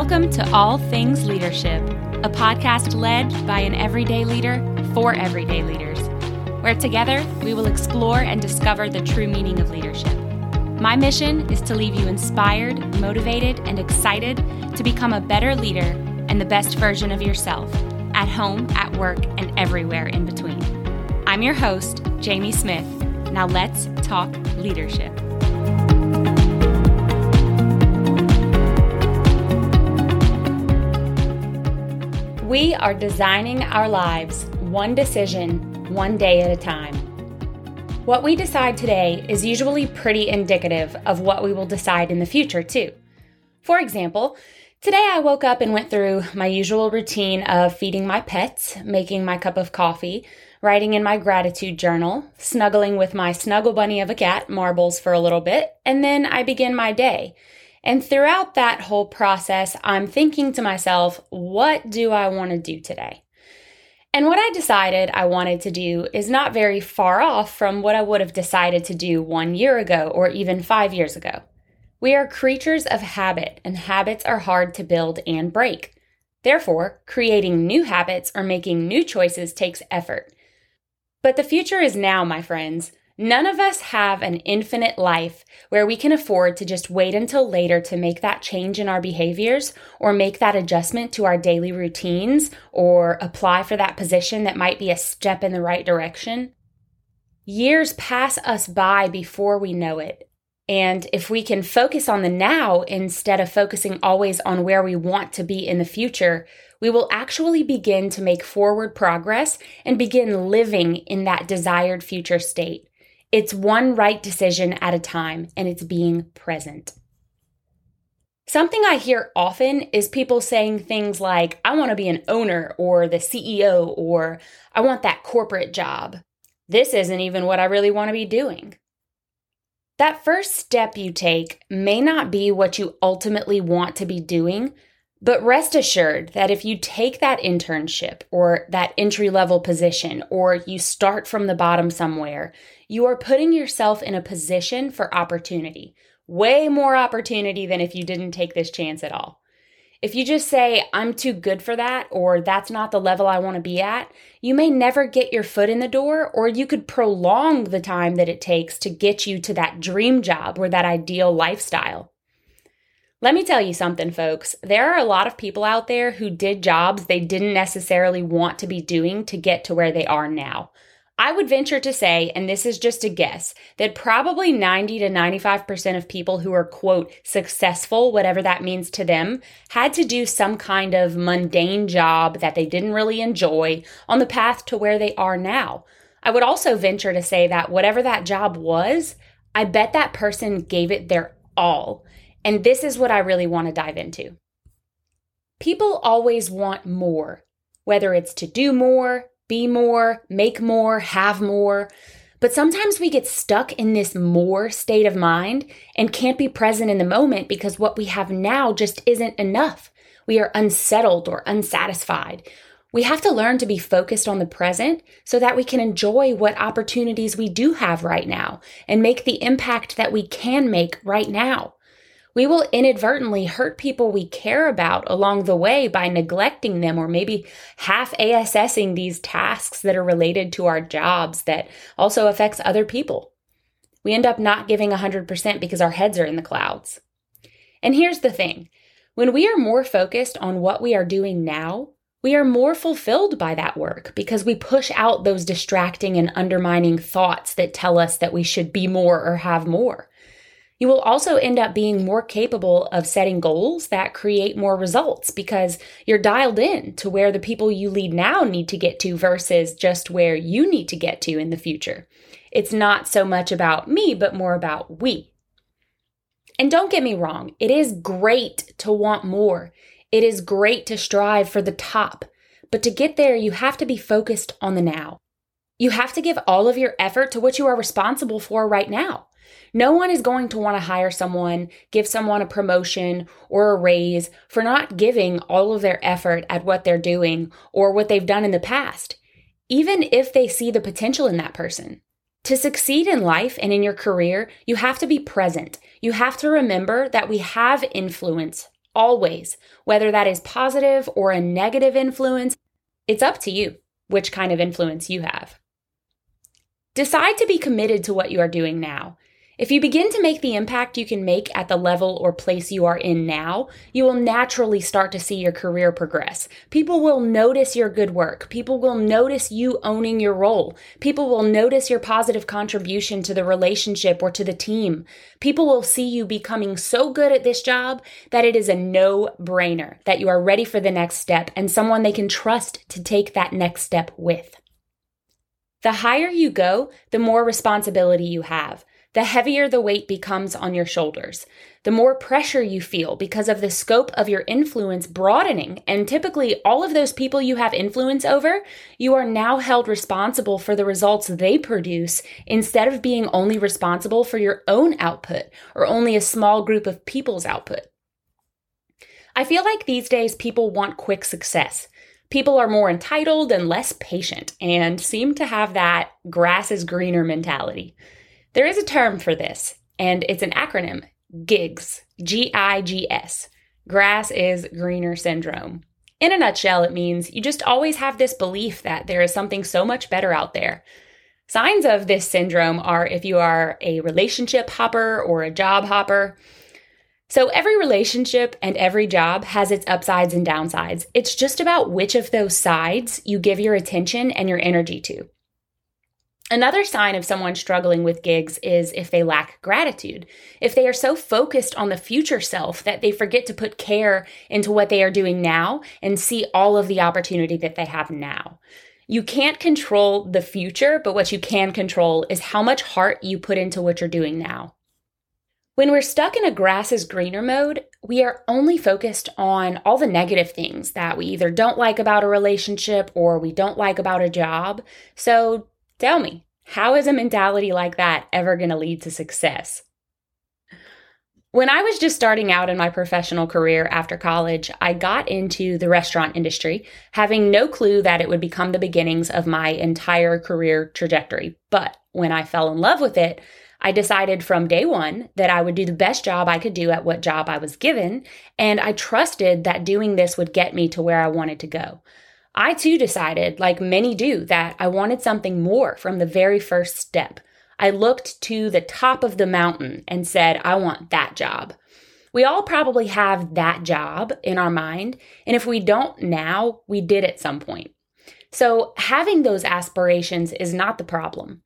Welcome to All Things Leadership, a podcast led by an everyday leader for everyday leaders, where together we will explore and discover the true meaning of leadership. My mission is to leave you inspired, motivated, and excited to become a better leader and the best version of yourself at home, at work, and everywhere in between. I'm your host, Jamie Smith. Now let's talk leadership. We are designing our lives one decision, one day at a time. What we decide today is usually pretty indicative of what we will decide in the future, too. For example, today I woke up and went through my usual routine of feeding my pets, making my cup of coffee, writing in my gratitude journal, snuggling with my snuggle bunny of a cat, Marbles, for a little bit, and then I begin my day. And throughout that whole process, I'm thinking to myself, what do I want to do today? And what I decided I wanted to do is not very far off from what I would have decided to do one year ago or even five years ago. We are creatures of habit, and habits are hard to build and break. Therefore, creating new habits or making new choices takes effort. But the future is now, my friends. None of us have an infinite life where we can afford to just wait until later to make that change in our behaviors or make that adjustment to our daily routines or apply for that position that might be a step in the right direction. Years pass us by before we know it. And if we can focus on the now instead of focusing always on where we want to be in the future, we will actually begin to make forward progress and begin living in that desired future state. It's one right decision at a time, and it's being present. Something I hear often is people saying things like, I want to be an owner or the CEO or I want that corporate job. This isn't even what I really want to be doing. That first step you take may not be what you ultimately want to be doing, but rest assured that if you take that internship or that entry level position, or you start from the bottom somewhere, you are putting yourself in a position for opportunity. Way more opportunity than if you didn't take this chance at all. If you just say, I'm too good for that, or that's not the level I want to be at, you may never get your foot in the door, or you could prolong the time that it takes to get you to that dream job or that ideal lifestyle. Let me tell you something, folks. There are a lot of people out there who did jobs they didn't necessarily want to be doing to get to where they are now. I would venture to say, and this is just a guess, that probably 90 to 95% of people who are, quote, successful, whatever that means to them, had to do some kind of mundane job that they didn't really enjoy on the path to where they are now. I would also venture to say that whatever that job was, I bet that person gave it their all. And this is what I really want to dive into. People always want more, whether it's to do more, be more, make more, have more. But sometimes we get stuck in this more state of mind and can't be present in the moment because what we have now just isn't enough. We are unsettled or unsatisfied. We have to learn to be focused on the present so that we can enjoy what opportunities we do have right now and make the impact that we can make right now. We will inadvertently hurt people we care about along the way by neglecting them or maybe half assessing these tasks that are related to our jobs that also affects other people. We end up not giving 100% because our heads are in the clouds. And here's the thing when we are more focused on what we are doing now, we are more fulfilled by that work because we push out those distracting and undermining thoughts that tell us that we should be more or have more. You will also end up being more capable of setting goals that create more results because you're dialed in to where the people you lead now need to get to versus just where you need to get to in the future. It's not so much about me, but more about we. And don't get me wrong, it is great to want more. It is great to strive for the top. But to get there, you have to be focused on the now. You have to give all of your effort to what you are responsible for right now. No one is going to want to hire someone, give someone a promotion or a raise for not giving all of their effort at what they're doing or what they've done in the past, even if they see the potential in that person. To succeed in life and in your career, you have to be present. You have to remember that we have influence Always. Whether that is positive or a negative influence, it's up to you which kind of influence you have. Decide to be committed to what you are doing now. If you begin to make the impact you can make at the level or place you are in now, you will naturally start to see your career progress. People will notice your good work. People will notice you owning your role. People will notice your positive contribution to the relationship or to the team. People will see you becoming so good at this job that it is a no brainer that you are ready for the next step and someone they can trust to take that next step with. The higher you go, the more responsibility you have the heavier the weight becomes on your shoulders. The more pressure you feel because of the scope of your influence broadening. And typically, all of those people you have influence over, you are now held responsible for the results they produce instead of being only responsible for your own output or only a small group of people's output. I feel like these days people want quick success. People are more entitled and less patient and seem to have that grass is greener mentality. There is a term for this, and it's an acronym GIGS, G I G S. Grass is greener syndrome. In a nutshell, it means you just always have this belief that there is something so much better out there. Signs of this syndrome are if you are a relationship hopper or a job hopper. So, every relationship and every job has its upsides and downsides. It's just about which of those sides you give your attention and your energy to. Another sign of someone struggling with gigs is if they lack gratitude. If they are so focused on the future self that they forget to put care into what they are doing now and see all of the opportunity that they have now. You can't control the future, but what you can control is how much heart you put into what you're doing now. When we're stuck in a grass is greener mode, we are only focused on all the negative things that we either don't like about a relationship or we don't like about a job. So Tell me, how is a mentality like that ever going to lead to success? When I was just starting out in my professional career after college, I got into the restaurant industry, having no clue that it would become the beginnings of my entire career trajectory. But when I fell in love with it, I decided from day one that I would do the best job I could do at what job I was given, and I trusted that doing this would get me to where I wanted to go. I too decided, like many do, that I wanted something more from the very first step. I looked to the top of the mountain and said, I want that job. We all probably have that job in our mind, and if we don't now, we did at some point. So, having those aspirations is not the problem.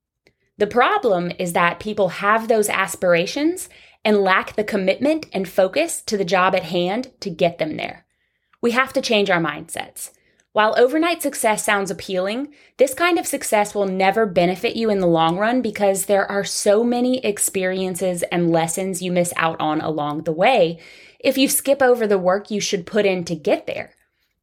The problem is that people have those aspirations and lack the commitment and focus to the job at hand to get them there. We have to change our mindsets. While overnight success sounds appealing, this kind of success will never benefit you in the long run because there are so many experiences and lessons you miss out on along the way if you skip over the work you should put in to get there.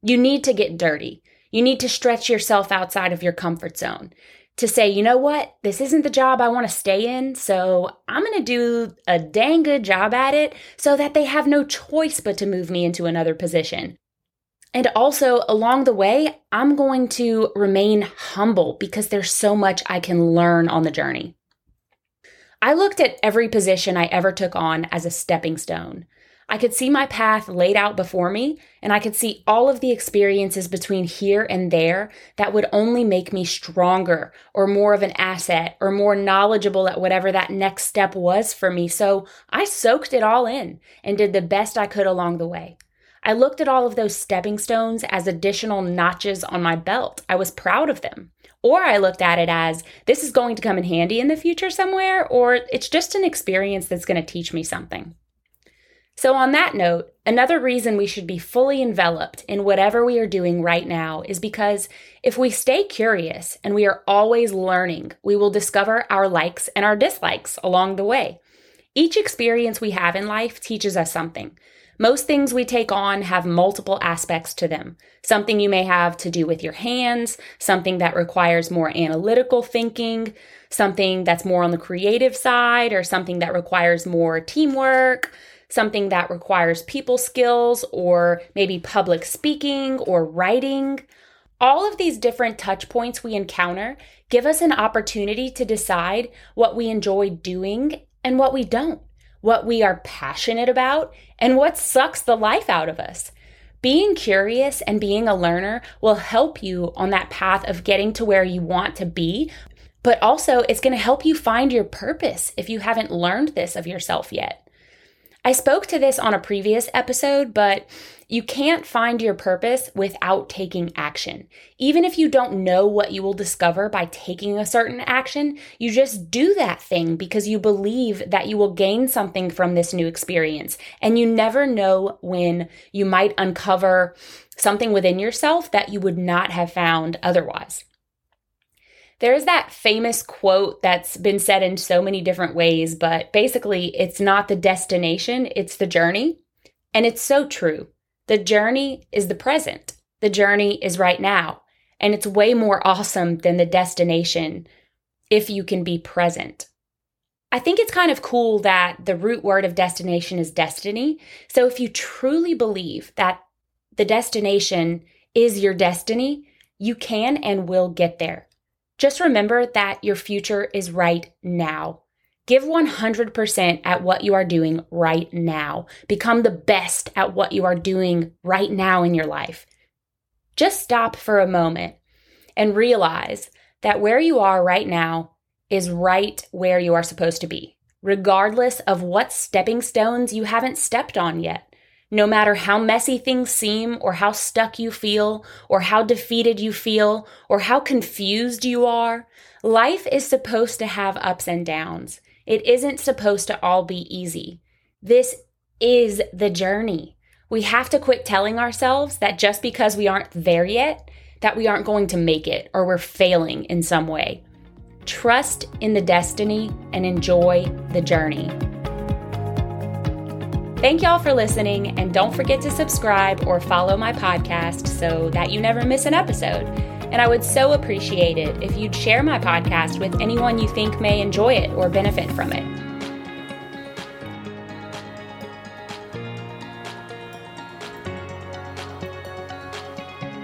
You need to get dirty. You need to stretch yourself outside of your comfort zone to say, you know what, this isn't the job I want to stay in, so I'm going to do a dang good job at it so that they have no choice but to move me into another position. And also, along the way, I'm going to remain humble because there's so much I can learn on the journey. I looked at every position I ever took on as a stepping stone. I could see my path laid out before me, and I could see all of the experiences between here and there that would only make me stronger or more of an asset or more knowledgeable at whatever that next step was for me. So I soaked it all in and did the best I could along the way. I looked at all of those stepping stones as additional notches on my belt. I was proud of them. Or I looked at it as this is going to come in handy in the future somewhere, or it's just an experience that's going to teach me something. So, on that note, another reason we should be fully enveloped in whatever we are doing right now is because if we stay curious and we are always learning, we will discover our likes and our dislikes along the way. Each experience we have in life teaches us something. Most things we take on have multiple aspects to them. Something you may have to do with your hands, something that requires more analytical thinking, something that's more on the creative side, or something that requires more teamwork, something that requires people skills, or maybe public speaking or writing. All of these different touch points we encounter give us an opportunity to decide what we enjoy doing and what we don't what we are passionate about, and what sucks the life out of us. Being curious and being a learner will help you on that path of getting to where you want to be, but also it's going to help you find your purpose if you haven't learned this of yourself yet. I spoke to this on a previous episode, but you can't find your purpose without taking action. Even if you don't know what you will discover by taking a certain action, you just do that thing because you believe that you will gain something from this new experience. And you never know when you might uncover something within yourself that you would not have found otherwise. There's that famous quote that's been said in so many different ways, but basically, it's not the destination, it's the journey. And it's so true. The journey is the present, the journey is right now. And it's way more awesome than the destination if you can be present. I think it's kind of cool that the root word of destination is destiny. So if you truly believe that the destination is your destiny, you can and will get there. Just remember that your future is right now. Give 100% at what you are doing right now. Become the best at what you are doing right now in your life. Just stop for a moment and realize that where you are right now is right where you are supposed to be, regardless of what stepping stones you haven't stepped on yet. No matter how messy things seem, or how stuck you feel, or how defeated you feel, or how confused you are, life is supposed to have ups and downs. It isn't supposed to all be easy. This is the journey. We have to quit telling ourselves that just because we aren't there yet, that we aren't going to make it or we're failing in some way. Trust in the destiny and enjoy the journey. Thank y'all for listening, and don't forget to subscribe or follow my podcast so that you never miss an episode. And I would so appreciate it if you'd share my podcast with anyone you think may enjoy it or benefit from it.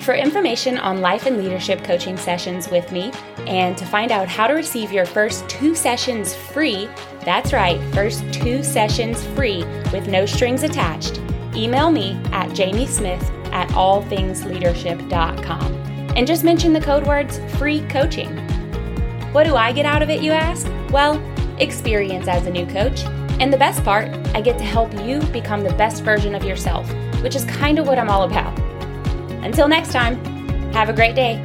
For information on life and leadership coaching sessions with me, and to find out how to receive your first two sessions free, that's right, first two sessions free with no strings attached. Email me at jamiesmith at allthingsleadership.com and just mention the code words free coaching. What do I get out of it, you ask? Well, experience as a new coach. And the best part, I get to help you become the best version of yourself, which is kind of what I'm all about. Until next time, have a great day.